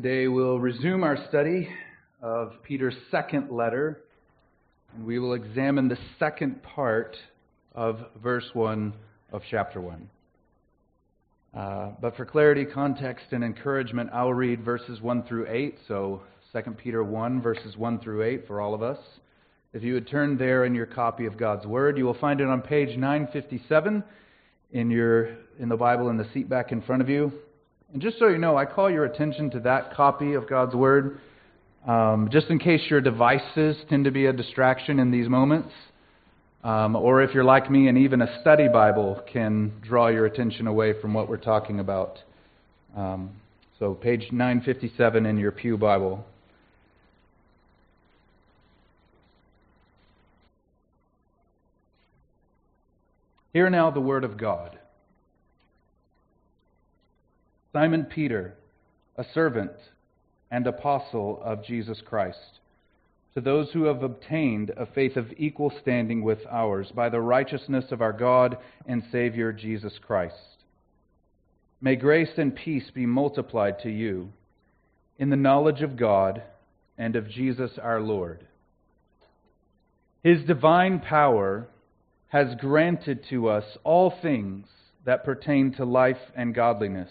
Today we'll resume our study of Peter's second letter, and we will examine the second part of verse 1 of chapter 1. Uh, but for clarity, context, and encouragement, I'll read verses 1 through 8. So 2 Peter 1, verses 1 through 8 for all of us. If you would turn there in your copy of God's Word, you will find it on page 957 in, your, in the Bible in the seat back in front of you. And just so you know, I call your attention to that copy of God's Word um, just in case your devices tend to be a distraction in these moments. Um, or if you're like me and even a study Bible can draw your attention away from what we're talking about. Um, so, page 957 in your Pew Bible. Hear now the word of God. Simon Peter, a servant and apostle of Jesus Christ, to those who have obtained a faith of equal standing with ours by the righteousness of our God and Savior Jesus Christ. May grace and peace be multiplied to you in the knowledge of God and of Jesus our Lord. His divine power has granted to us all things that pertain to life and godliness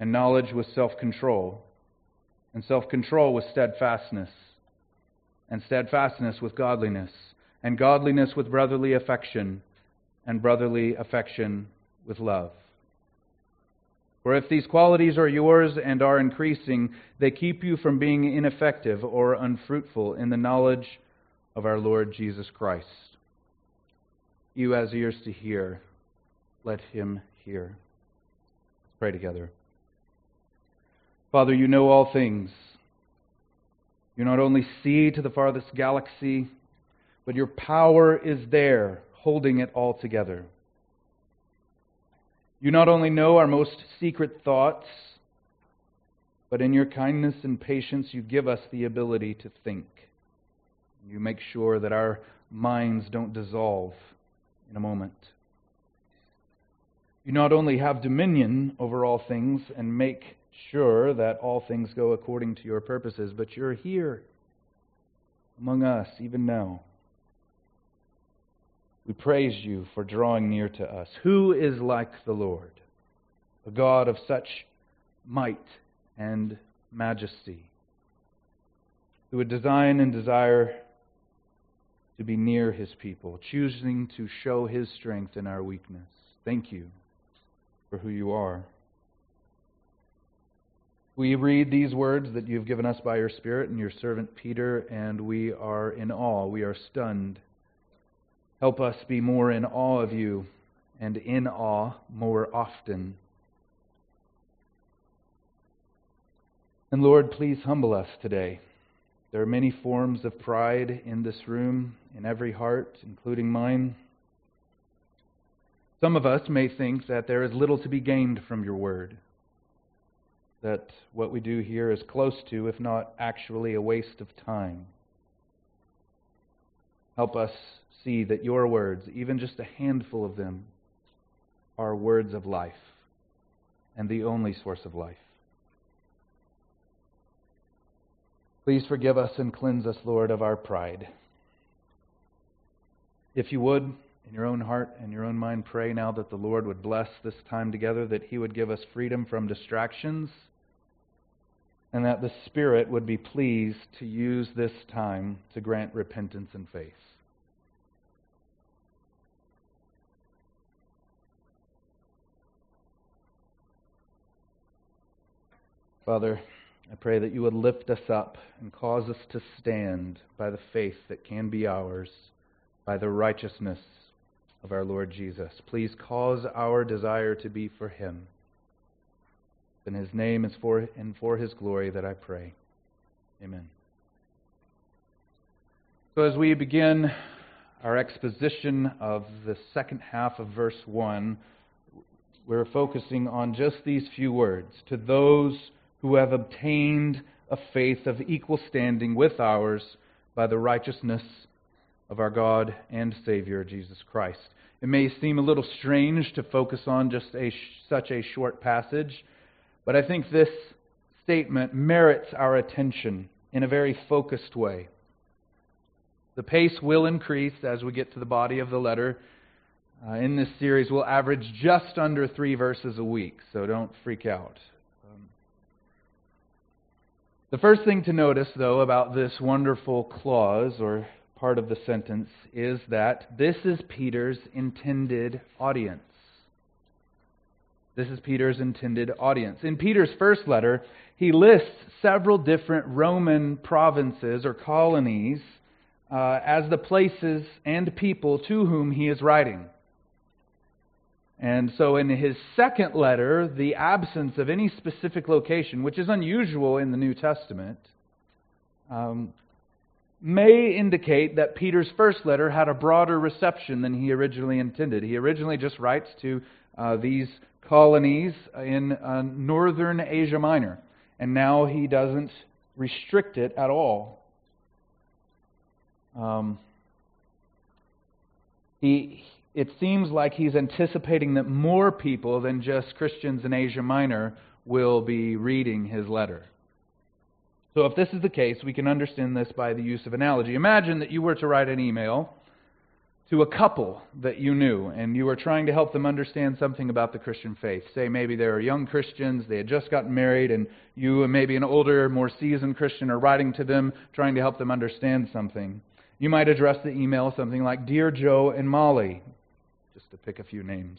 and knowledge with self control, and self control with steadfastness, and steadfastness with godliness, and godliness with brotherly affection, and brotherly affection with love. For if these qualities are yours and are increasing, they keep you from being ineffective or unfruitful in the knowledge of our Lord Jesus Christ. You as ears to hear, let him hear. Let's pray together. Father, you know all things. You not only see to the farthest galaxy, but your power is there, holding it all together. You not only know our most secret thoughts, but in your kindness and patience, you give us the ability to think. You make sure that our minds don't dissolve in a moment. You not only have dominion over all things and make sure that all things go according to your purposes, but you're here among us even now. We praise you for drawing near to us. Who is like the Lord, a God of such might and majesty, who would design and desire to be near his people, choosing to show his strength in our weakness? Thank you for who you are. We read these words that you've given us by your Spirit and your servant Peter, and we are in awe. We are stunned. Help us be more in awe of you and in awe more often. And Lord, please humble us today. There are many forms of pride in this room, in every heart, including mine. Some of us may think that there is little to be gained from your word that what we do here is close to, if not actually, a waste of time. Help us see that your words, even just a handful of them, are words of life and the only source of life. Please forgive us and cleanse us, Lord, of our pride. If you would, in your own heart and your own mind, pray now that the Lord would bless this time together, that He would give us freedom from distractions and that the Spirit would be pleased to use this time to grant repentance and faith. Father, I pray that you would lift us up and cause us to stand by the faith that can be ours, by the righteousness of our Lord Jesus. Please cause our desire to be for him In his name is for and for his glory that I pray. Amen. So as we begin our exposition of the second half of verse 1, we're focusing on just these few words. To those who have obtained a faith of equal standing with ours by the righteousness of our God and Savior, Jesus Christ. It may seem a little strange to focus on just a, such a short passage, but I think this statement merits our attention in a very focused way. The pace will increase as we get to the body of the letter. Uh, in this series, we'll average just under three verses a week, so don't freak out. Um, the first thing to notice, though, about this wonderful clause or part of the sentence is that this is Peter's intended audience. This is Peter's intended audience. In Peter's first letter, he lists several different Roman provinces or colonies uh, as the places and people to whom he is writing. And so, in his second letter, the absence of any specific location, which is unusual in the New Testament, um, may indicate that Peter's first letter had a broader reception than he originally intended. He originally just writes to uh, these colonies in uh, northern Asia Minor, and now he doesn't restrict it at all. Um, he, it seems like he's anticipating that more people than just Christians in Asia Minor will be reading his letter. So, if this is the case, we can understand this by the use of analogy. Imagine that you were to write an email to a couple that you knew, and you were trying to help them understand something about the Christian faith. Say maybe they were young Christians, they had just gotten married, and you, and maybe an older, more seasoned Christian, are writing to them, trying to help them understand something. You might address the email something like Dear Joe and Molly, just to pick a few names.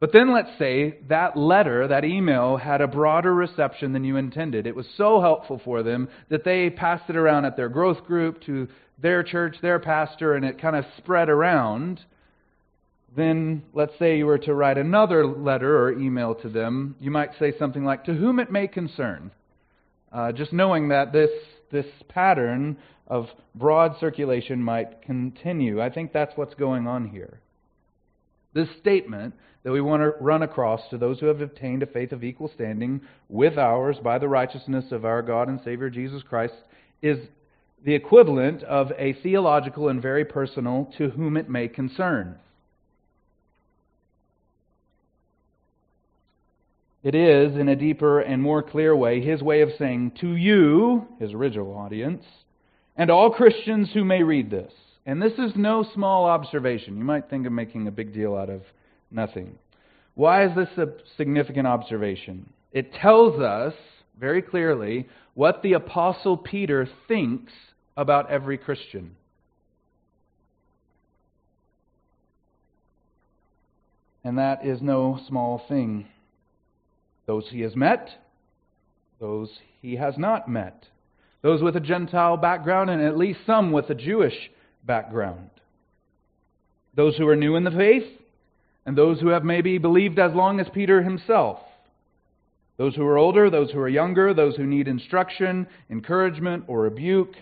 But then let's say that letter, that email, had a broader reception than you intended. It was so helpful for them that they passed it around at their growth group to their church, their pastor, and it kind of spread around. Then let's say you were to write another letter or email to them. You might say something like, To whom it may concern. Uh, just knowing that this, this pattern of broad circulation might continue. I think that's what's going on here. This statement that we want to run across to those who have obtained a faith of equal standing with ours by the righteousness of our God and Savior Jesus Christ is the equivalent of a theological and very personal to whom it may concern. It is, in a deeper and more clear way, his way of saying to you, his original audience, and all Christians who may read this. And this is no small observation. You might think of making a big deal out of nothing. Why is this a significant observation? It tells us very clearly what the Apostle Peter thinks about every Christian. And that is no small thing. Those he has met, those he has not met, those with a Gentile background, and at least some with a Jewish background, those who are new in the faith, and those who have maybe believed as long as Peter himself. Those who are older, those who are younger, those who need instruction, encouragement, or rebuke.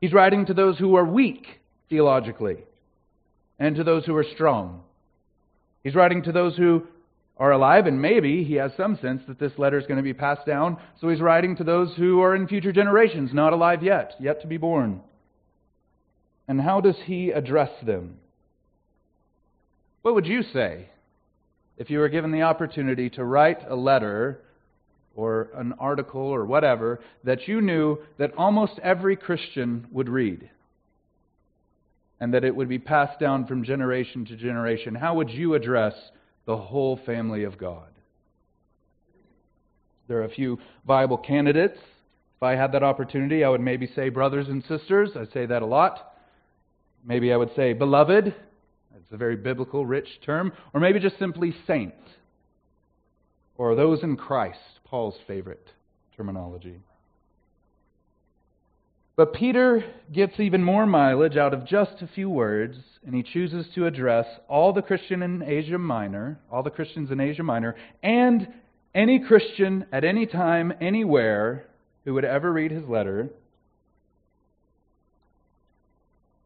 He's writing to those who are weak theologically and to those who are strong. He's writing to those who are alive, and maybe he has some sense that this letter is going to be passed down, so he's writing to those who are in future generations, not alive yet, yet to be born. And how does he address them? What would you say if you were given the opportunity to write a letter or an article or whatever that you knew that almost every Christian would read? And that it would be passed down from generation to generation. How would you address the whole family of God? There are a few Bible candidates. If I had that opportunity, I would maybe say brothers and sisters. I say that a lot. Maybe I would say beloved. It's a very biblical, rich term. Or maybe just simply saint. Or those in Christ, Paul's favorite terminology. But Peter gets even more mileage out of just a few words, and he chooses to address all the Christian in Asia Minor, all the Christians in Asia Minor, and any Christian at any time, anywhere, who would ever read his letter,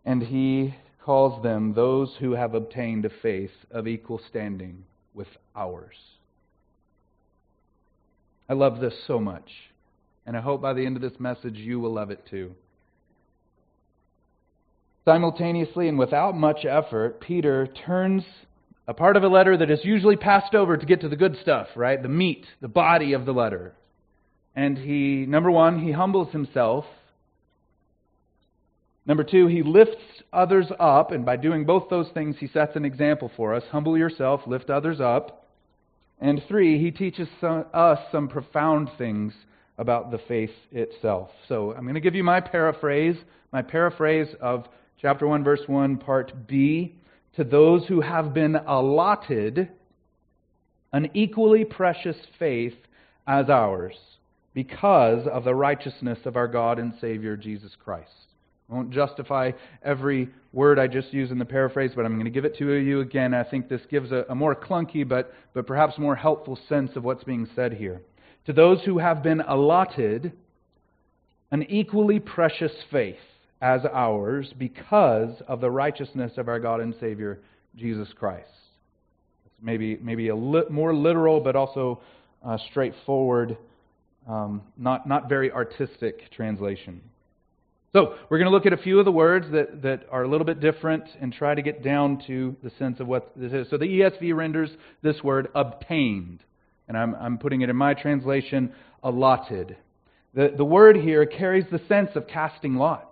and he calls them those who have obtained a faith of equal standing with ours. I love this so much, and I hope by the end of this message you will love it too. Simultaneously and without much effort, Peter turns a part of a letter that is usually passed over to get to the good stuff, right? The meat, the body of the letter. And he, number one, he humbles himself. Number two, he lifts others up, and by doing both those things, he sets an example for us. Humble yourself, lift others up. And three, he teaches some, us some profound things about the faith itself. So I'm going to give you my paraphrase, my paraphrase of chapter 1, verse 1, part B. To those who have been allotted an equally precious faith as ours because of the righteousness of our God and Savior Jesus Christ. I won't justify every word I just used in the paraphrase, but I'm going to give it to you again. I think this gives a, a, more clunky but, but perhaps more helpful sense of what's being said here. To those who have been allotted an equally precious faith as ours because of the righteousness of our God and Savior, Jesus Christ. It's maybe, maybe a li- more literal but also uh, straightforward, um, not, not very artistic translation. So, we're going to look at a few of the words that, that are a little bit different and try to get down to the sense of what this is. So, the ESV renders this word obtained. And I'm, I'm putting it in my translation, allotted. The, the word here carries the sense of casting lots.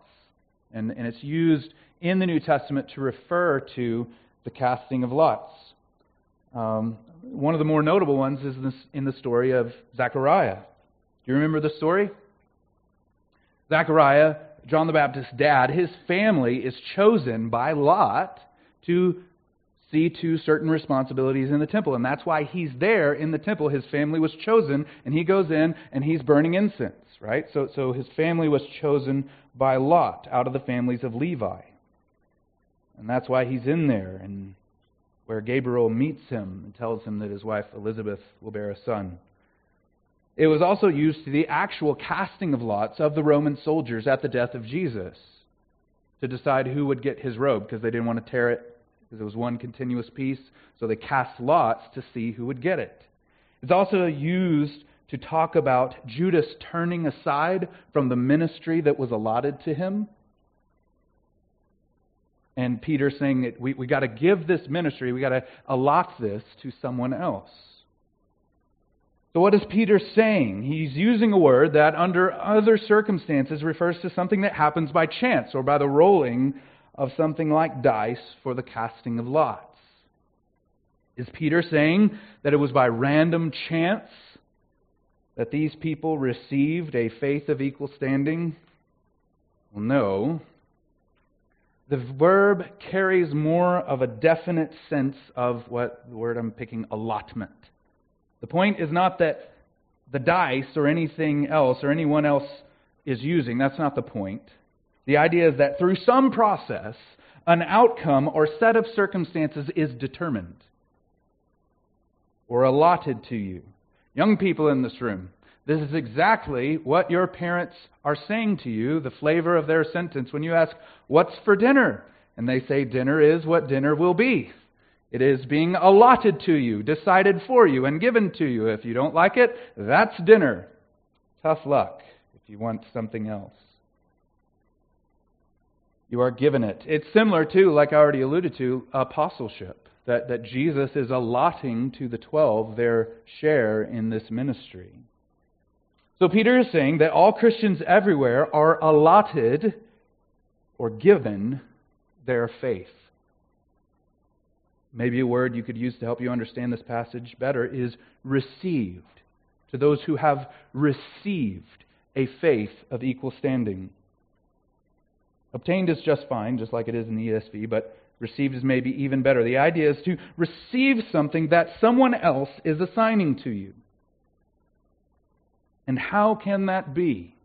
And, and it's used in the New Testament to refer to the casting of lots. Um, one of the more notable ones is this, in the story of Zechariah. Do you remember the story? Zechariah John the Baptist's dad, his family is chosen by Lot to see to certain responsibilities in the temple. And that's why he's there in the temple. His family was chosen, and he goes in and he's burning incense, right? So, so his family was chosen by Lot out of the families of Levi. And that's why he's in there, and where Gabriel meets him and tells him that his wife Elizabeth will bear a son. It was also used to the actual casting of lots of the Roman soldiers at the death of Jesus to decide who would get his robe because they didn't want to tear it because it was one continuous piece. So they cast lots to see who would get it. It's also used to talk about Judas turning aside from the ministry that was allotted to him. And Peter saying that we, we got to give this ministry, we got to allot this to someone else. So, what is Peter saying? He's using a word that, under other circumstances, refers to something that happens by chance or by the rolling of something like dice for the casting of lots. Is Peter saying that it was by random chance that these people received a faith of equal standing? Well, no. The verb carries more of a definite sense of what the word I'm picking, allotment. The point is not that the dice or anything else or anyone else is using. That's not the point. The idea is that through some process, an outcome or set of circumstances is determined or allotted to you. Young people in this room, this is exactly what your parents are saying to you, the flavor of their sentence when you ask, What's for dinner? And they say, Dinner is what dinner will be. It is being allotted to you, decided for you, and given to you. If you don't like it, that's dinner. Tough luck if you want something else. You are given it. It's similar to, like I already alluded to, apostleship. That, that Jesus is allotting to the twelve their share in this ministry. So Peter is saying that all Christians everywhere are allotted or given their faith. Maybe a word you could use to help you understand this passage better is received. To those who have received a faith of equal standing. Obtained is just fine, just like it is in the ESV, but received is maybe even better. The idea is to receive something that someone else is assigning to you. And how can that be?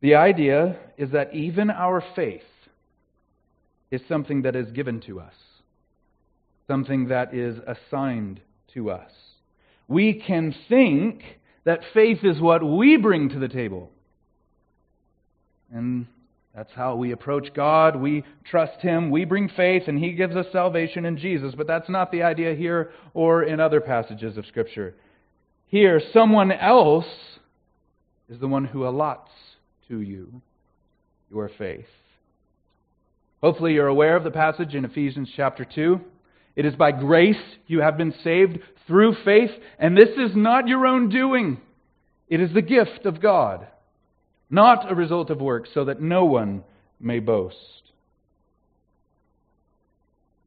The idea is that even our faith is something that is given to us, something that is assigned to us. we can think that faith is what we bring to the table. And that's how we approach God. We trust Him. We bring faith, and He gives us salvation in Jesus. But that's not the idea here or in other passages of Scripture. Here, someone else is the one who allots to you your faith. Hopefully, you're aware of the passage in Ephesians chapter 2. It is by grace you have been saved through faith, and this is not your own doing. It is the gift of God, not a result of works, so that no one may boast.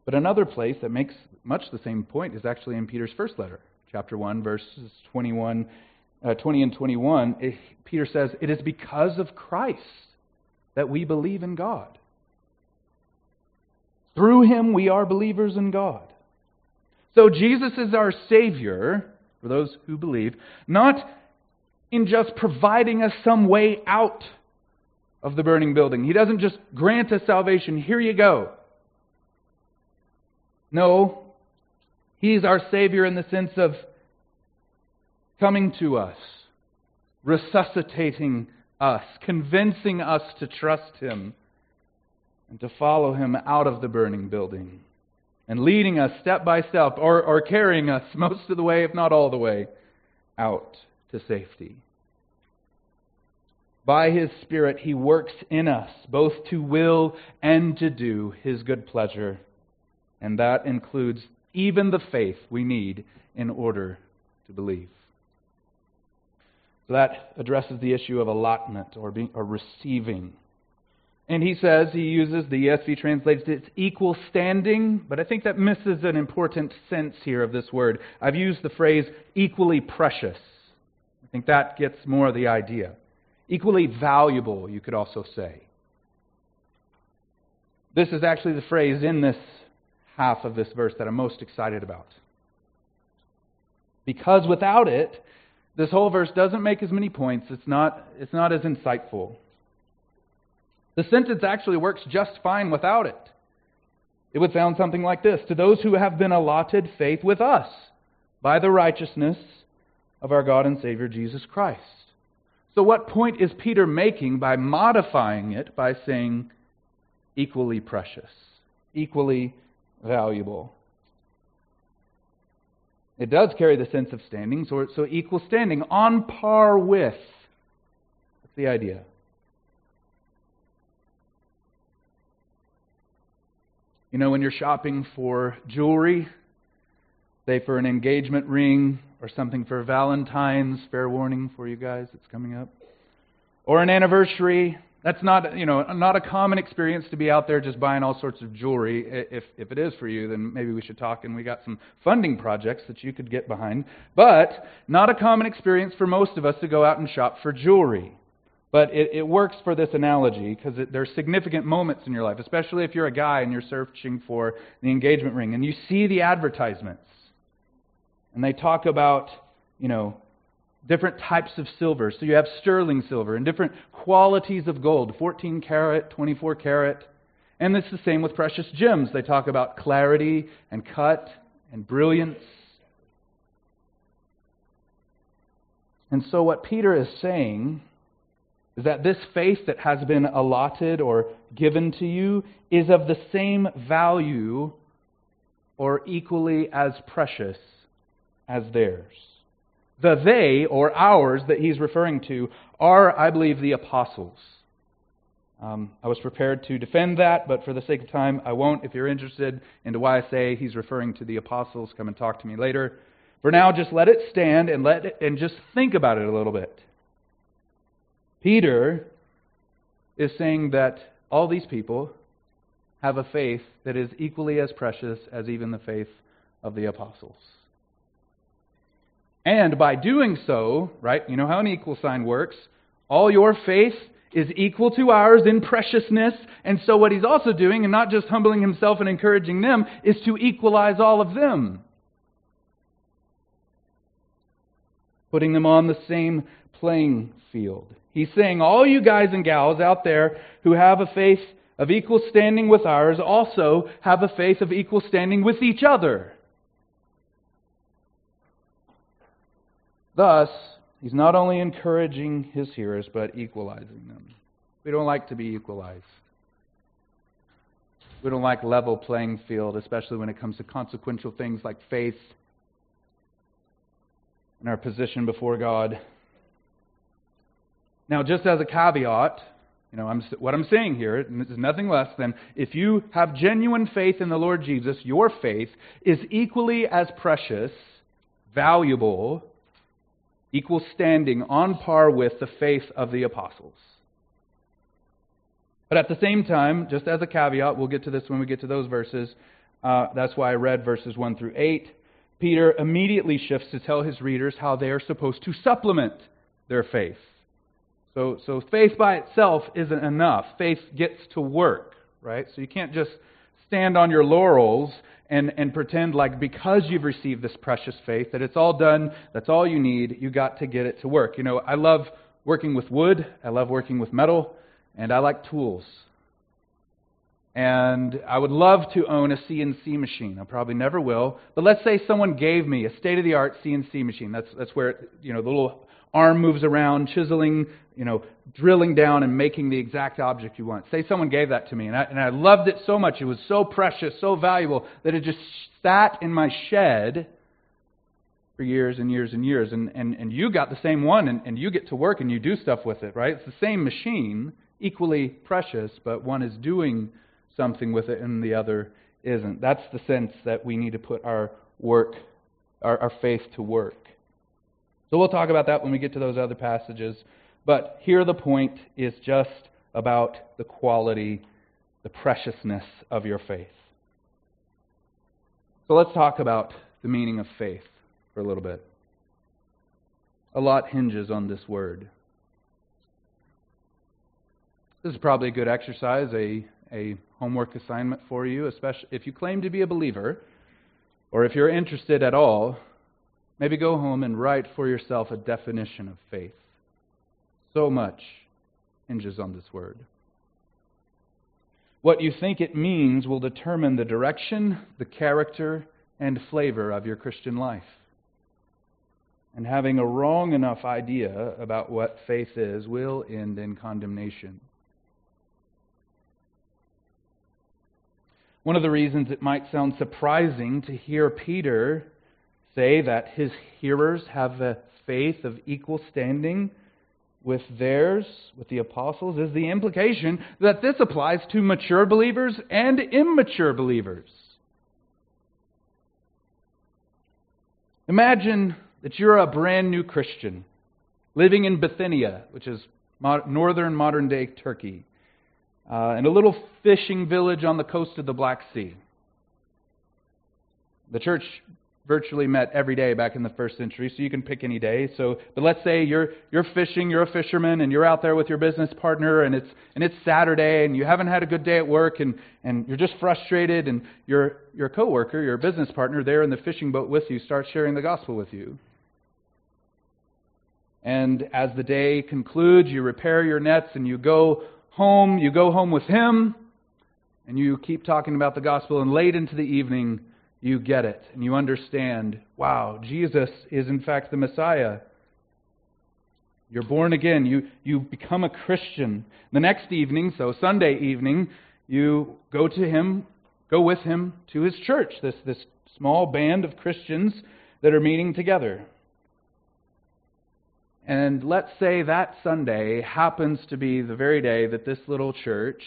But another place that makes much the same point is actually in Peter's first letter, chapter 1, verses 21, uh, 20 and 21. It, Peter says, It is because of Christ that we believe in God. Through him, we are believers in God. So Jesus is our Savior, for those who believe, not in just providing us some way out of the burning building. He doesn't just grant us salvation, here you go. No, He's our Savior in the sense of coming to us, resuscitating us, convincing us to trust Him and to follow Him out of the burning building, and leading us step by step, or, or carrying us most of the way, if not all the way, out to safety. By His Spirit, He works in us, both to will and to do His good pleasure, and that includes even the faith we need in order to believe. So that addresses the issue of allotment or, being, or receiving. And he says, he uses, the ESV translates it's equal standing, but I think that misses an important sense here of this word. I've used the phrase equally precious. I think that gets more of the idea. Equally valuable, you could also say. This is actually the phrase in this half of this verse that I'm most excited about. Because without it, this whole verse doesn't make as many points. It's not, it's not as insightful. The sentence actually works just fine without it. It would sound something like this To those who have been allotted faith with us by the righteousness of our God and Savior Jesus Christ. So, what point is Peter making by modifying it by saying equally precious, equally valuable? It does carry the sense of standing, so, so equal standing, on par with. That's the idea. You know, when you're shopping for jewelry, say for an engagement ring or something for Valentine's, fair warning for you guys, it's coming up, or an anniversary, that's not, you know, not a common experience to be out there just buying all sorts of jewelry. If, if it is for you, then maybe we should talk and we got some funding projects that you could get behind. But not a common experience for most of us to go out and shop for jewelry. But it, it works for this analogy because there's significant moments in your life, especially if you're a guy and you're searching for the engagement ring and you see the advertisements. And they talk about, you know, different types of silver. So you have sterling silver and different qualities of gold 14 karat, 24 karat. And it's the same with precious gems. They talk about clarity and cut and brilliance. And so, what Peter is saying is that this faith that has been allotted or given to you is of the same value or equally as precious as theirs. The they, or ours, that he's referring to are, I believe, the apostles. Um, I was prepared to defend that, but for the sake of time, I won't. If you're interested into why I say he's referring to the apostles, come and talk to me later. For now, just let it stand and let it, and just think about it a little bit. Peter is saying that all these people have a faith that is equally as precious as even the faith of the apostles. And by doing so, right, you know how an equal sign works. All your faith is equal to ours in preciousness. And so, what he's also doing, and not just humbling himself and encouraging them, is to equalize all of them. Putting them on the same playing field. He's saying, all you guys and gals out there who have a faith of equal standing with ours also have a faith of equal standing with each other. Thus, he's not only encouraging his hearers, but equalizing them. We don't like to be equalized. We don't like level playing field, especially when it comes to consequential things like faith and our position before God. Now, just as a caveat, you know, I'm, what I'm saying here is nothing less than if you have genuine faith in the Lord Jesus, your faith is equally as precious, valuable, equal standing, on par with the faith of the apostles. But at the same time, just as a caveat, we'll get to this when we get to those verses. Uh, that's why I read verses 1 through 8. Peter immediately shifts to tell his readers how they are supposed to supplement their faith. So, so faith by itself isn't enough. Faith gets to work, right? So you can't just stand on your laurels and, and pretend like because you've received this precious faith that it's all done, that's all you need, you got to get it to work. You know, I love working with wood, I love working with metal, and I like tools. And I would love to own a CNC machine. I probably never will. But let's say someone gave me a state of the art CNC machine. That's, that's where, you know, the little arm moves around, chiseling, you know, drilling down and making the exact object you want. Say someone gave that to me, and I, and I loved it so much. It was so precious, so valuable, that it just sat in my shed for years and years and years. And, and, and you got the same one, and, and you get to work and you do stuff with it, right? It's the same machine, equally precious, but one is doing something with it and the other isn't. That's the sense that we need to put our work, our, our faith to work. So we'll talk about that when we get to those other passages. But here the point is just about the quality, the preciousness of your faith. So let's talk about the meaning of faith for a little bit. A lot hinges on this word. This is probably a good exercise, a, a homework assignment for you, especially if you claim to be a believer or if you're interested at all Maybe go home and write for yourself a definition of faith. So much hinges on this word. What you think it means will determine the direction, the character, and flavor of your Christian life. And having a wrong enough idea about what faith is will end in condemnation. One of the reasons it might sound surprising to hear Peter say that his hearers have a faith of equal standing with theirs, with the apostles, is the implication that this applies to mature believers and immature believers. Imagine that you're a brand new Christian living in Bithynia, which is northern modern day Turkey, uh, in a little fishing village on the coast of the Black Sea. The church virtually met every day back in the first century, so you can pick any day. So, but let's say you're you're fishing, you're a fisherman, and you're out there with your business partner, and it's and it's Saturday, and you haven't had a good day at work, and and you're just frustrated, and your your coworker, your business partner, there in the fishing boat with you, starts sharing the gospel with you. And as the day concludes, you repair your nets and you go home. You go home with him, and you keep talking about the gospel. And late into the evening you get it and you understand wow, Jesus is in fact the Messiah. You're born again. You, you become a Christian. The next evening, so Sunday evening, you go to him, go with him to his church, this, this small band of Christians that are meeting together. And let's say that Sunday happens to be the very day that this little church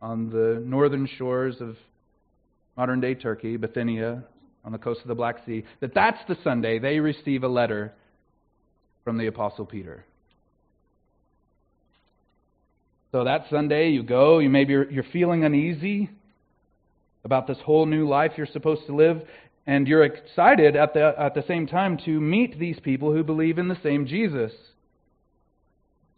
on the northern shores of modern day Turkey, Bithynia, on the coast of the Black Sea, that that's the Sunday they receive a letter from the Apostle Peter. So that Sunday, you go, you maybe you're, you're feeling uneasy about this whole new life you're supposed to live, and you're excited at the, at the same time to meet these people who believe in the same Jesus.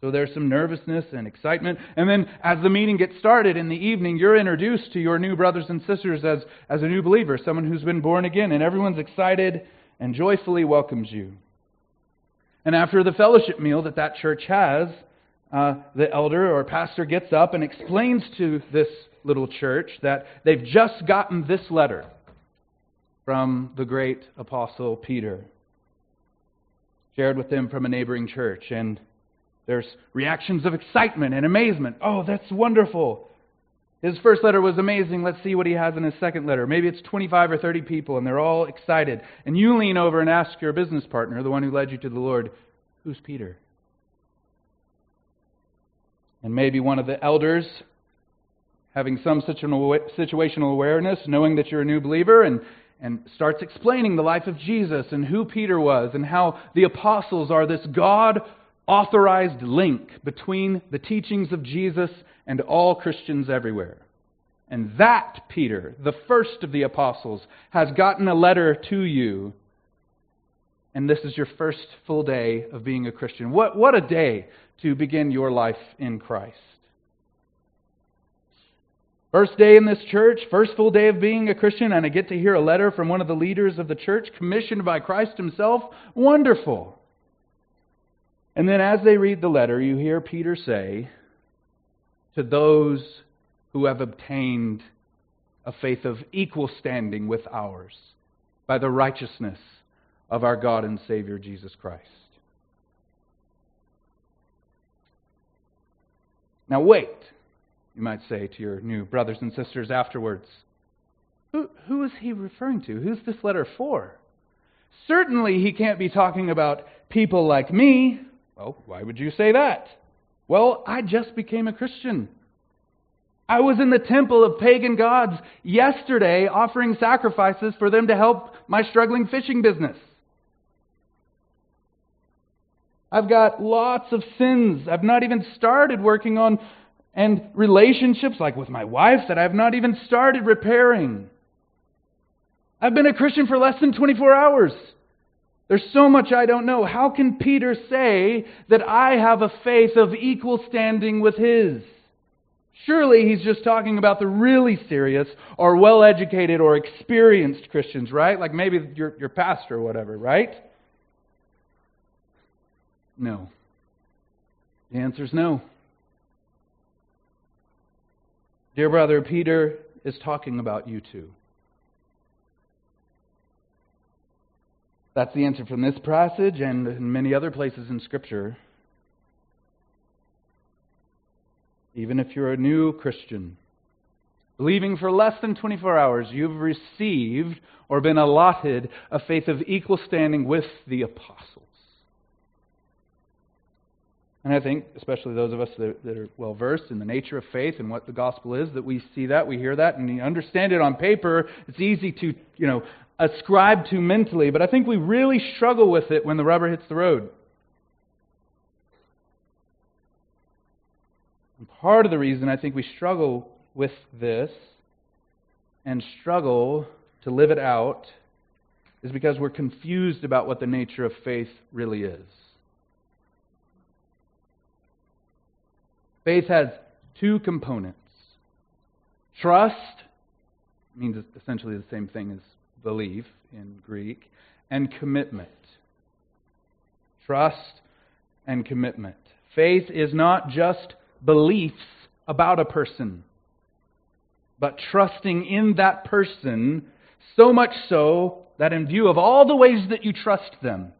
So there's some nervousness and excitement. And then as the meeting gets started in the evening, you're introduced to your new brothers and sisters as, as a new believer, someone who's been born again, and everyone's excited and joyfully welcomes you. And after the fellowship meal that that church has, uh, the elder or pastor gets up and explains to this little church that they've just gotten this letter from the great apostle Peter. shared with them from a neighboring church. And there's reactions of excitement and amazement. Oh, that's wonderful. His first letter was amazing. Let's see what he has in his second letter. Maybe it's 25 or 30 people, and they're all excited. And you lean over and ask your business partner, the one who led you to the Lord, Who's Peter? And maybe one of the elders, having some situational awareness, knowing that you're a new believer, and, and starts explaining the life of Jesus and who Peter was and how the apostles are this God authorized link between the teachings of Jesus and all Christians everywhere. And that Peter, the first of the apostles, has gotten a letter to you. And this is your first full day of being a Christian. What, what a day to begin your life in Christ. First day in this church, first full day of being a Christian, and I get to hear a letter from one of the leaders of the church commissioned by Christ Himself. Wonderful. And then as they read the letter, you hear Peter say, To those who have obtained a faith of equal standing with ours by the righteousness of our God and Savior Jesus Christ. Now, wait, you might say to your new brothers and sisters afterwards. Who, who is he referring to? Who's this letter for? Certainly, he can't be talking about people like me well, why would you say that? Well, I just became a Christian. I was in the temple of pagan gods yesterday offering sacrifices for them to help my struggling fishing business. I've got lots of sins I've not even started working on, and relationships, like with my wife, that I've not even started repairing. I've been a Christian for less than 24 hours. There's so much I don't know. How can Peter say that I have a faith of equal standing with his? Surely he's just talking about the really serious or well educated or experienced Christians, right? Like maybe your, your pastor or whatever, right? No. The answer is no. Dear brother, Peter is talking about you too. That's the answer from this passage and in many other places in Scripture. Even if you're a new Christian, believing for less than 24 hours, you've received or been allotted a faith of equal standing with the apostles. And I think, especially those of us that, that are well versed in the nature of faith and what the gospel is, that we see that, we hear that, and we understand it on paper. It's easy to, you know, ascribe to mentally, but I think we really struggle with it when the rubber hits the road. And part of the reason I think we struggle with this and struggle to live it out is because we're confused about what the nature of faith really is. Faith has two components. Trust means essentially the same thing as belief in Greek, and commitment. Trust and commitment. Faith is not just beliefs about a person, but trusting in that person so much so that in view of all the ways that you trust them,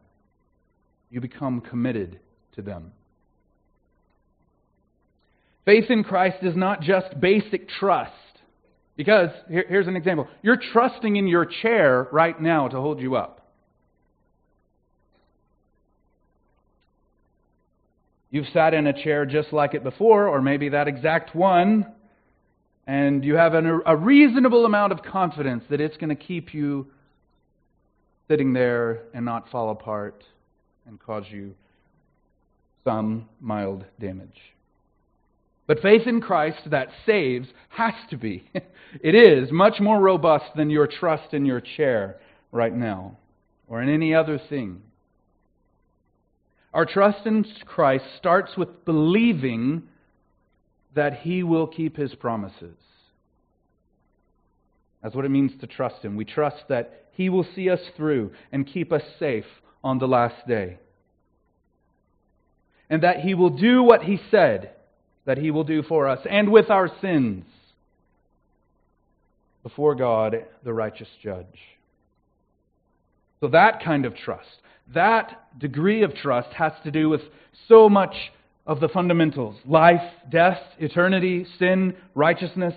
you become committed to them. Faith in Christ is not just basic trust. Because, here, here's an example you're trusting in your chair right now to hold you up. You've sat in a chair just like it before, or maybe that exact one, and you have an, a reasonable amount of confidence that it's going to keep you sitting there and not fall apart and cause you some mild damage. But faith in Christ that saves has to be. It is much more robust than your trust in your chair right now or in any other thing. Our trust in Christ starts with believing that He will keep His promises. That's what it means to trust Him. We trust that He will see us through and keep us safe on the last day. And that He will do what He said that He will do for us and with our sins before God, the righteous judge. So, that kind of trust, that degree of trust has to do with so much of the fundamentals life, death, eternity, sin, righteousness,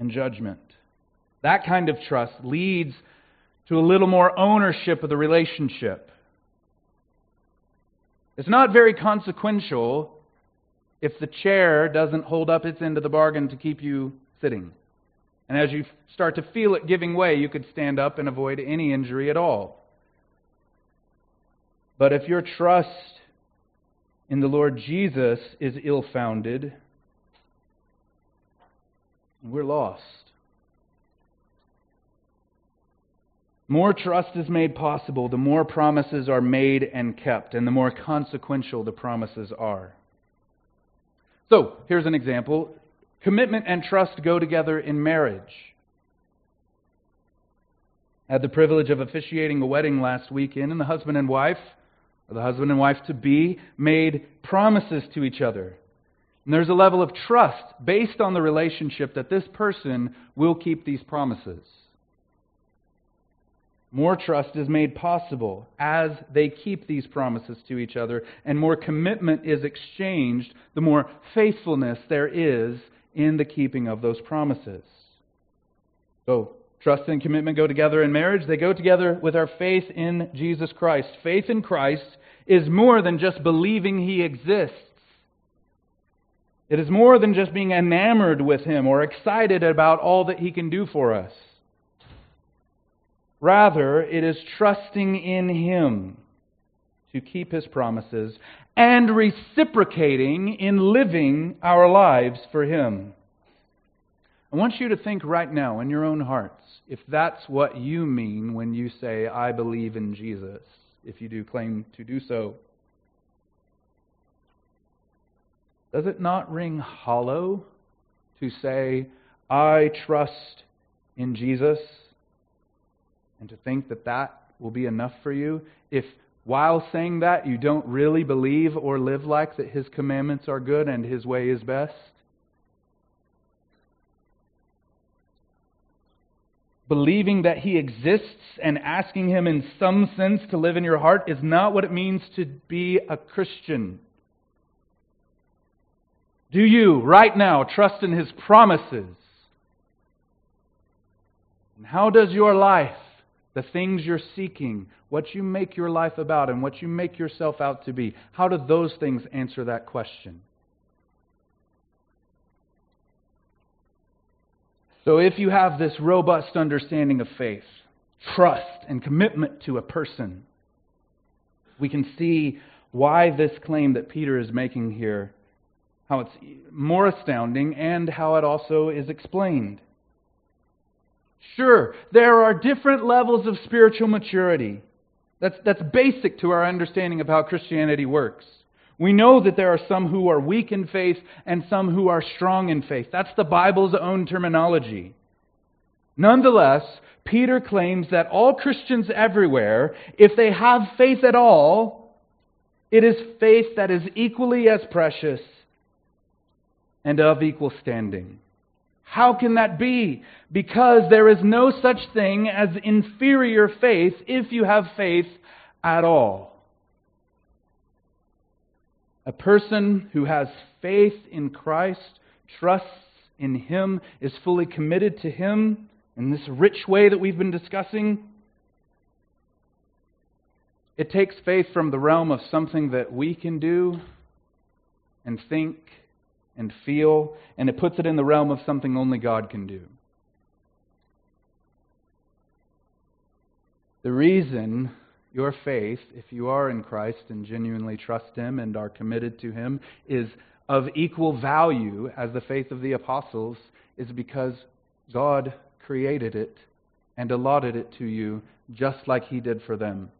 and judgment. That kind of trust leads to a little more ownership of the relationship. It's not very consequential if the chair doesn't hold up its end of the bargain to keep you sitting. And as you start to feel it giving way, you could stand up and avoid any injury at all. But if your trust in the Lord Jesus is ill founded, we're lost. More trust is made possible, the more promises are made and kept, and the more consequential the promises are. So, here's an example commitment and trust go together in marriage. I had the privilege of officiating a wedding last weekend, and the husband and wife, or the husband and wife to be, made promises to each other. And there's a level of trust based on the relationship that this person will keep these promises. More trust is made possible as they keep these promises to each other, and more commitment is exchanged, the more faithfulness there is in the keeping of those promises. So, trust and commitment go together in marriage. They go together with our faith in Jesus Christ. Faith in Christ is more than just believing He exists. It is more than just being enamored with Him or excited about all that He can do for us. Rather, it is trusting in Him to keep His promises and reciprocating in living our lives for Him. I want you to think right now in your own hearts if that's what you mean when you say, I believe in Jesus, if you do claim to do so. Does it not ring hollow to say, I trust in Jesus? And to think that that will be enough for you if while saying that you don't really believe or live like that his commandments are good and his way is best believing that he exists and asking him in some sense to live in your heart is not what it means to be a Christian. Do you, right now, trust in his promises? And how does your life the things you're seeking, what you make your life about, and what you make yourself out to be. How do those things answer that question? So, if you have this robust understanding of faith, trust, and commitment to a person, we can see why this claim that Peter is making here, how it's more astounding, and how it also is explained. Sure, there are different levels of spiritual maturity. That's, that's basic to our understanding of how Christianity works. We know that there are some who are weak in faith and some who are strong in faith. That's the Bible's own terminology. Nonetheless, Peter claims that all Christians everywhere, if they have faith at all, it is faith that is equally as precious and of equal standing. How can that be? Because there is no such thing as inferior faith if you have faith at all. A person who has faith in Christ, trusts in Him, is fully committed to Him in this rich way that we've been discussing. It takes faith from the realm of something that we can do and think and feel, and it puts it in the realm of something only God can do. The reason your faith, if you are in Christ and genuinely trust Him and are committed to Him, is of equal value as the faith of the apostles is because God created it and allotted it to you just like He did for them.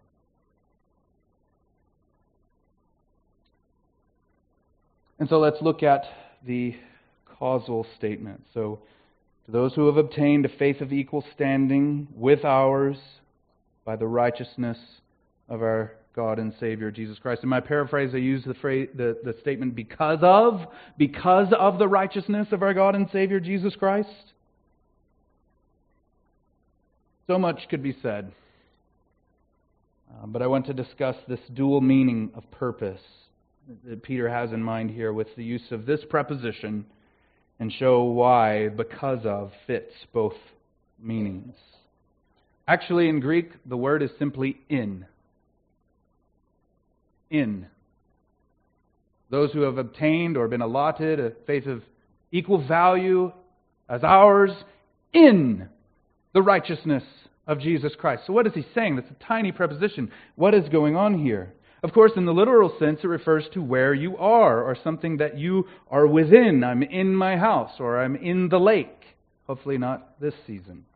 And so let's look at the causal statement. So, to those who have obtained a faith of equal standing with ours by the righteousness of our God and Savior Jesus Christ. In my paraphrase, I use the, phrase, the, the statement because of, because of the righteousness of our God and Savior Jesus Christ. So much could be said. Uh, but I want to discuss this dual meaning of purpose that Peter has in mind here with the use of this preposition and show why because of fits both meanings. Actually, in Greek, the word is simply in. In. Those who have obtained or been allotted a faith of equal value as ours in the righteousness of Jesus Christ. So, what is he saying? That's a tiny preposition. What is going on here? Of course, in the literal sense, it refers to where you are or something that you are within. I'm in my house or I'm in the lake. Hopefully, not this season.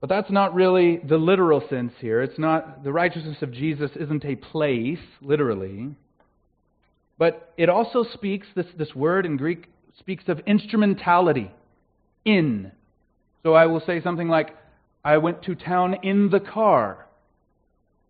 But that's not really the literal sense here. It's not, the righteousness of Jesus isn't a place, literally. But it also speaks, this, this word in Greek speaks of instrumentality, in. So I will say something like, I went to town in the car.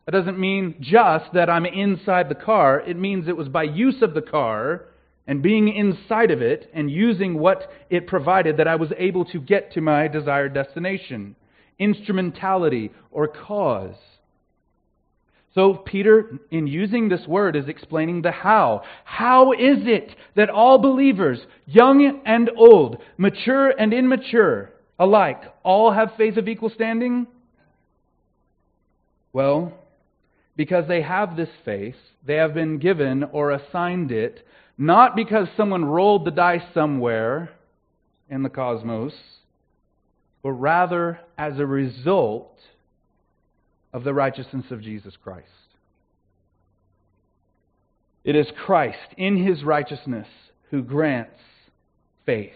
That doesn't mean just that I'm inside the car. It means it was by use of the car and being inside of it and using what it provided that I was able to get to my desired destination. Instrumentality or cause. So, Peter, in using this word, is explaining the how. How is it that all believers, young and old, mature and immature, alike, all have faith of equal standing? Well, because they have this faith, they have been given or assigned it, not because someone rolled the dice somewhere in the cosmos, but rather as a result of the righteousness of Jesus Christ. It is Christ in his righteousness who grants faith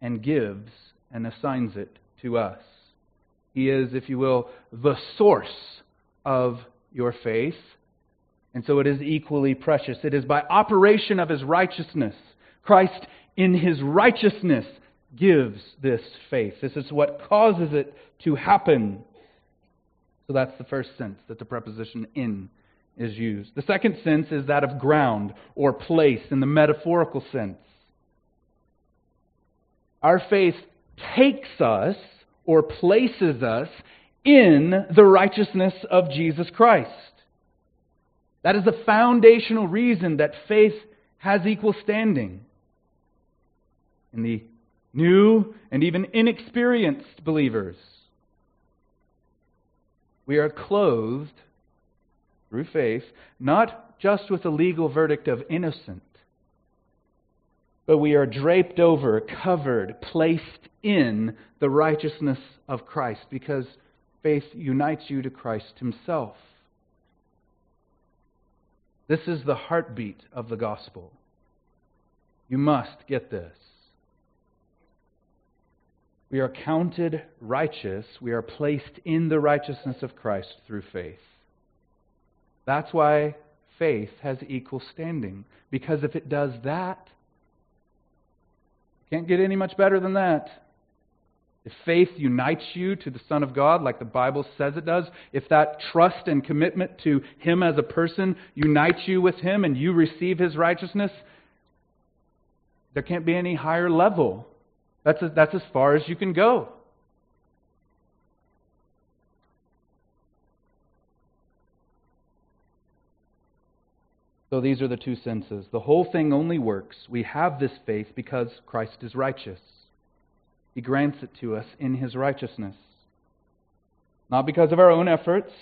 and gives and assigns it to us. He is, if you will, the source of your faith, and so it is equally precious. It is by operation of his righteousness. Christ, in his righteousness, gives this faith. This is what causes it to happen. So that's the first sense that the preposition in is used. The second sense is that of ground or place in the metaphorical sense. Our faith takes us or places us in the righteousness of Jesus Christ. That is the foundational reason that faith has equal standing. In the new and even inexperienced believers, we are clothed through faith not just with a legal verdict of innocent, but we are draped over, covered, placed in the righteousness of Christ because faith unites you to Christ Himself. This is the heartbeat of the gospel. You must get this. We are counted righteous. We are placed in the righteousness of Christ through faith. That's why faith has equal standing. Because if it does that, can't get any much better than that. If faith unites you to the Son of God, like the Bible says it does, if that trust and commitment to Him as a person unites you with Him and you receive His righteousness, there can't be any higher level. That's, a, that's as far as you can go. So these are the two senses. The whole thing only works. We have this faith because Christ is righteous. He grants it to us in his righteousness. Not because of our own efforts,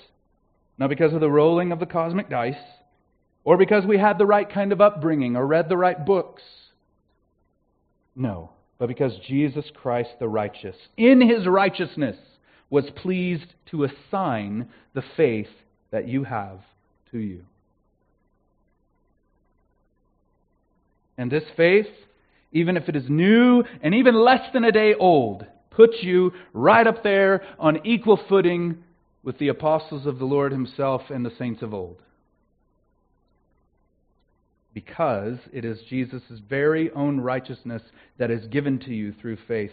not because of the rolling of the cosmic dice, or because we had the right kind of upbringing or read the right books. No, but because Jesus Christ the righteous, in his righteousness, was pleased to assign the faith that you have to you. And this faith, even if it is new and even less than a day old, puts you right up there on equal footing with the apostles of the Lord Himself and the saints of old. Because it is Jesus' very own righteousness that is given to you through faith.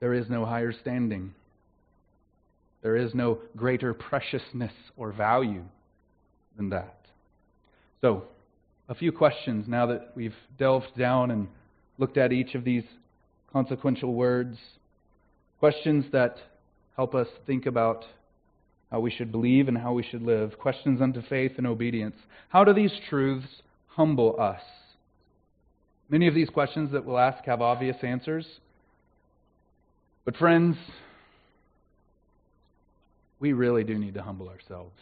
There is no higher standing. There is no greater preciousness or value than that. So, a few questions now that we've delved down and looked at each of these consequential words. Questions that help us think about how we should believe and how we should live. Questions unto faith and obedience. How do these truths humble us? Many of these questions that we'll ask have obvious answers. But, friends, we really do need to humble ourselves.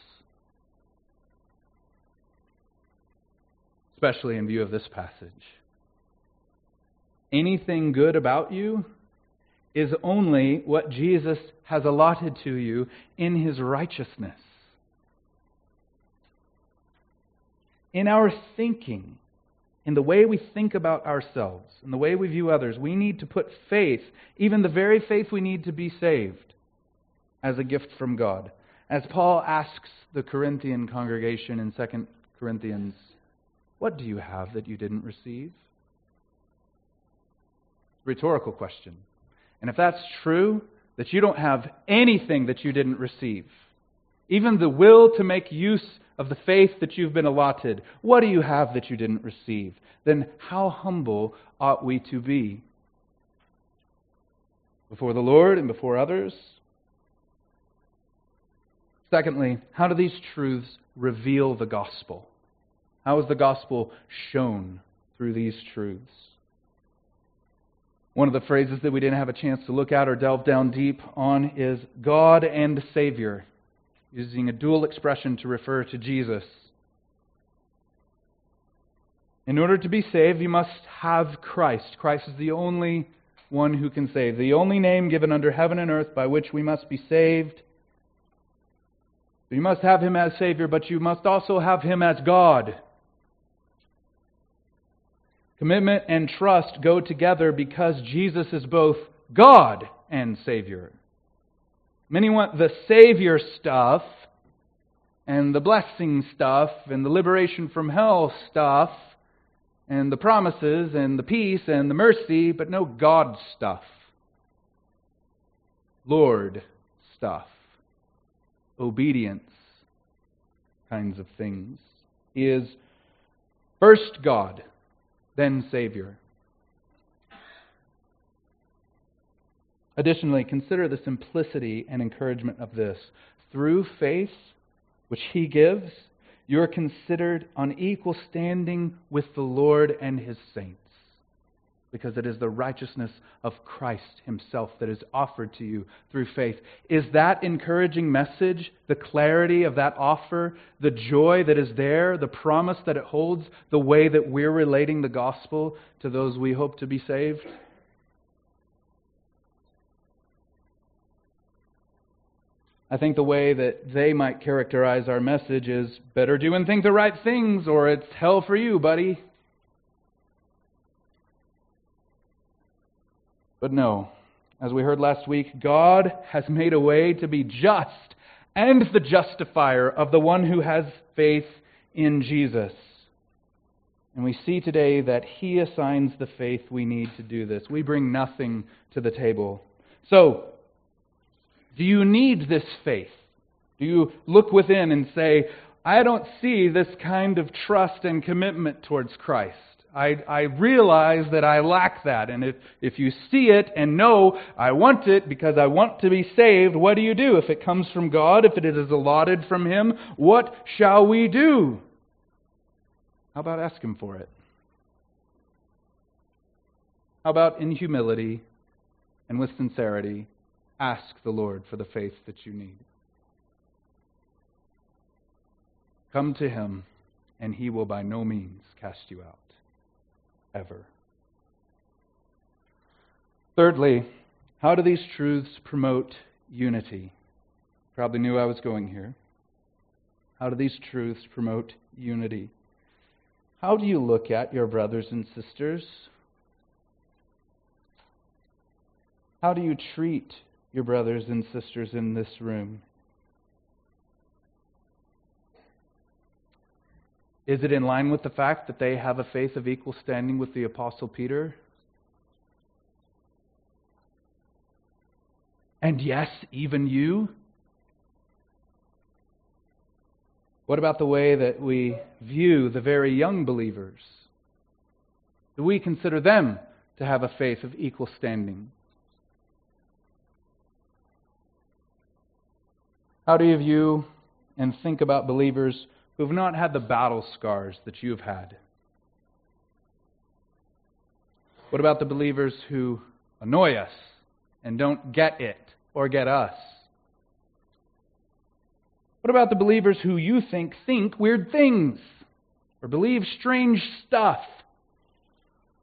Especially in view of this passage. Anything good about you is only what Jesus has allotted to you in his righteousness. In our thinking, in the way we think about ourselves, in the way we view others, we need to put faith, even the very faith we need to be saved, as a gift from God. As Paul asks the Corinthian congregation in 2 Corinthians, What do you have that you didn't receive? Rhetorical question. And if that's true, that you don't have anything that you didn't receive, even the will to make use of the faith that you've been allotted, what do you have that you didn't receive? Then how humble ought we to be? Before the Lord and before others? Secondly, how do these truths reveal the gospel? How is the gospel shown through these truths? One of the phrases that we didn't have a chance to look at or delve down deep on is God and Savior, using a dual expression to refer to Jesus. In order to be saved, you must have Christ. Christ is the only one who can save, the only name given under heaven and earth by which we must be saved. You must have him as Savior, but you must also have him as God. Commitment and trust go together because Jesus is both God and Savior. Many want the Savior stuff and the blessing stuff and the liberation from hell stuff and the promises and the peace and the mercy, but no God stuff. Lord stuff. Obedience kinds of things. Is first God then Savior. Additionally, consider the simplicity and encouragement of this. Through faith, which He gives, you are considered on equal standing with the Lord and His saints because it is the righteousness of Christ Himself that is offered to you through faith. Is that encouraging message, the clarity of that offer, the joy that is there, the promise that it holds, the way that we're relating the gospel to those we hope to be saved? I think the way that they might characterize our message is better do and think the right things, or it's hell for you, buddy. But no, as we heard last week, God has made a way to be just and the justifier of the one who has faith in Jesus. And we see today that He assigns the faith we need to do this. We bring nothing to the table. So, do you need this faith? Do you look within and say, I don't see this kind of trust and commitment towards Christ? I, I realize that I lack that. And if, if you see it and know I want it because I want to be saved, what do you do? If it comes from God, if it is allotted from Him, what shall we do? How about ask Him for it? How about in humility and with sincerity, ask the Lord for the faith that you need? Come to Him, and He will by no means cast you out ever. Thirdly, how do these truths promote unity? Probably knew I was going here. How do these truths promote unity? How do you look at your brothers and sisters? How do you treat your brothers and sisters in this room? Is it in line with the fact that they have a faith of equal standing with the Apostle Peter? And yes, even you? What about the way that we view the very young believers? Do we consider them to have a faith of equal standing? How do you view and think about believers who have not had the battle scars that you've had? What about the believers who annoy us and don't get it or get us? What about the believers who you think think weird things or believe strange stuff?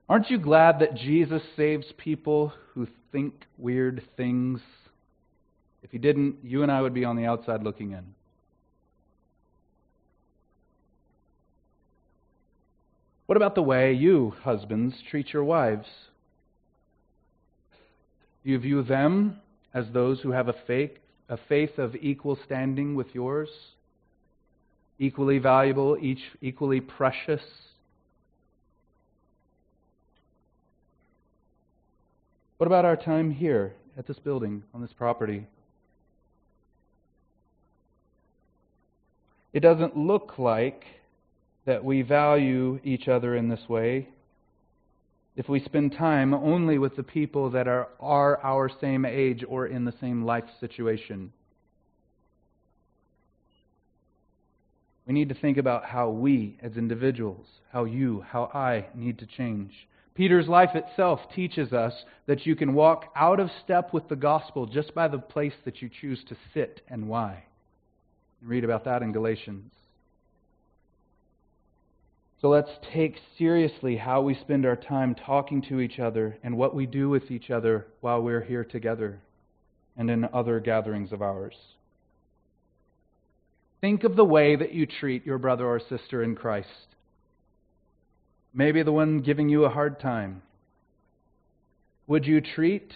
Aren't you glad that Jesus saves people who think weird things? If he didn't, you and I would be on the outside looking in. What about the way you, husbands, treat your wives? Do you view them as those who have a faith, a faith of equal standing with yours? Equally valuable, each equally precious? What about our time here at this building, on this property? It doesn't look like that we value each other in this way if we spend time only with the people that are, are our same age or in the same life situation. We need to think about how we, as individuals, how you, how I, need to change. Peter's life itself teaches us that you can walk out of step with the gospel just by the place that you choose to sit and why. Read about that in Galatians. So let's take seriously how we spend our time talking to each other and what we do with each other while we're here together and in other gatherings of ours. Think of the way that you treat your brother or sister in Christ. Maybe the one giving you a hard time. Would you treat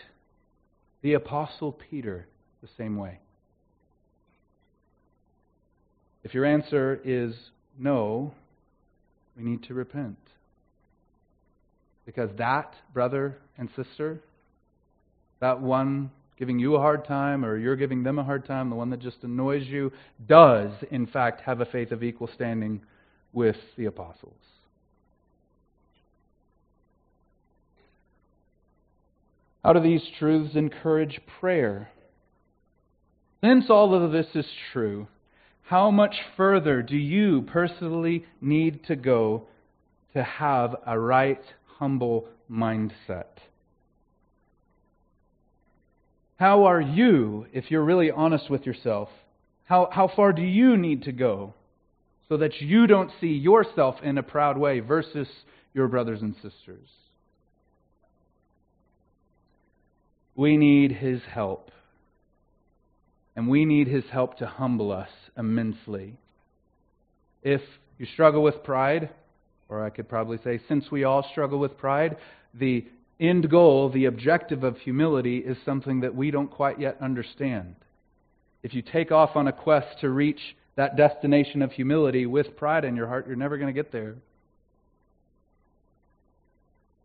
the Apostle Peter the same way? If your answer is no, we need to repent. Because that brother and sister, that one giving you a hard time or you're giving them a hard time, the one that just annoys you, does, in fact, have a faith of equal standing with the apostles. How do these truths encourage prayer? Since all of this is true, how much further do you personally need to go to have a right, humble mindset? How are you, if you're really honest with yourself, how, how far do you need to go so that you don't see yourself in a proud way versus your brothers and sisters? We need His help. And we need His help to humble us immensely. If you struggle with pride, or I could probably say, since we all struggle with pride, the end goal, the objective of humility, is something that we don't quite yet understand. If you take off on a quest to reach that destination of humility with pride in your heart, you're never going to get there.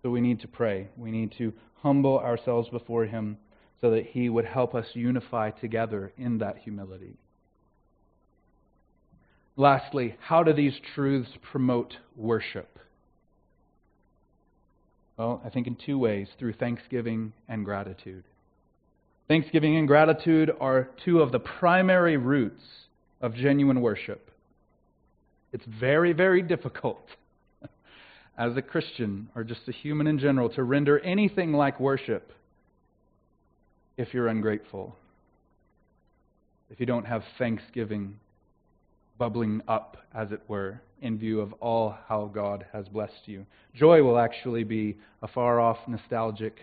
So we need to pray. We need to humble ourselves before Him so that He would help us unify together in that humility. Lastly, how do these truths promote worship? Well, I think in two ways through thanksgiving and gratitude. Thanksgiving and gratitude are two of the primary roots of genuine worship. It's very, very difficult as a Christian or just a human in general to render anything like worship if you're ungrateful, if you don't have thanksgiving bubbling up, as it were, in view of all how God has blessed you. Joy will actually be a far off, nostalgic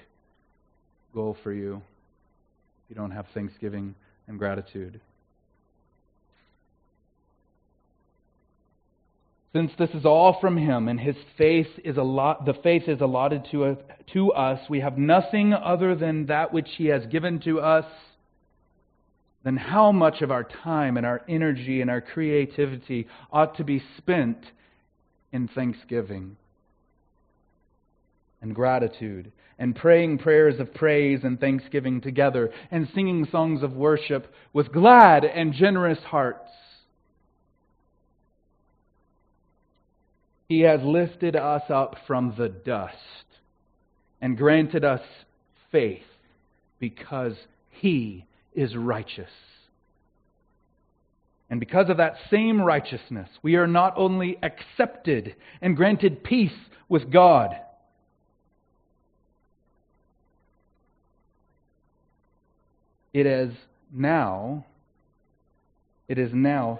goal for you if you don't have thanksgiving and gratitude. Since this is all from him and his faith is a lot, the faith is allotted to to us, we have nothing other than that which he has given to us then how much of our time and our energy and our creativity ought to be spent in thanksgiving and gratitude and praying prayers of praise and thanksgiving together and singing songs of worship with glad and generous hearts. He has lifted us up from the dust and granted us faith because He is righteous. And because of that same righteousness, we are not only accepted and granted peace with God, it is now it is now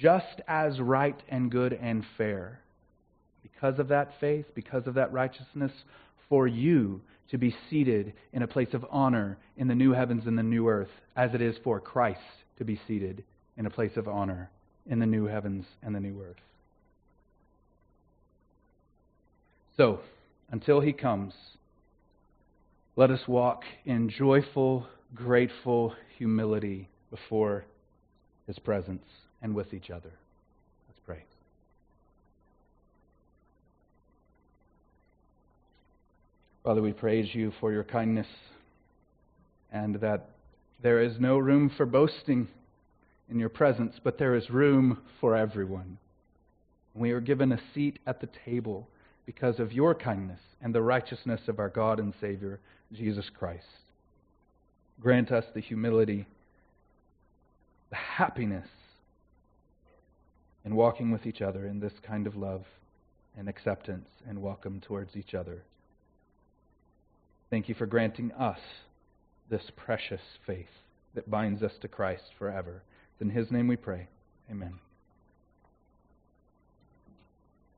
just as right and good and fair because of that faith, because of that righteousness, for you to be seated in a place of honor in the new heavens and the new earth, as it is for Christ to be seated in a place of honor in the new heavens and the new earth. So, until he comes, let us walk in joyful, grateful humility before his presence and with each other. Let's pray. Father, we praise you for your kindness and that there is no room for boasting in your presence, but there is room for everyone. We are given a seat at the table because of your kindness and the righteousness of our God and Savior, Jesus Christ. Grant us the humility, the happiness in walking with each other in this kind of love and acceptance and welcome towards each other. Thank you for granting us this precious faith that binds us to Christ forever. It's in His name we pray. Amen.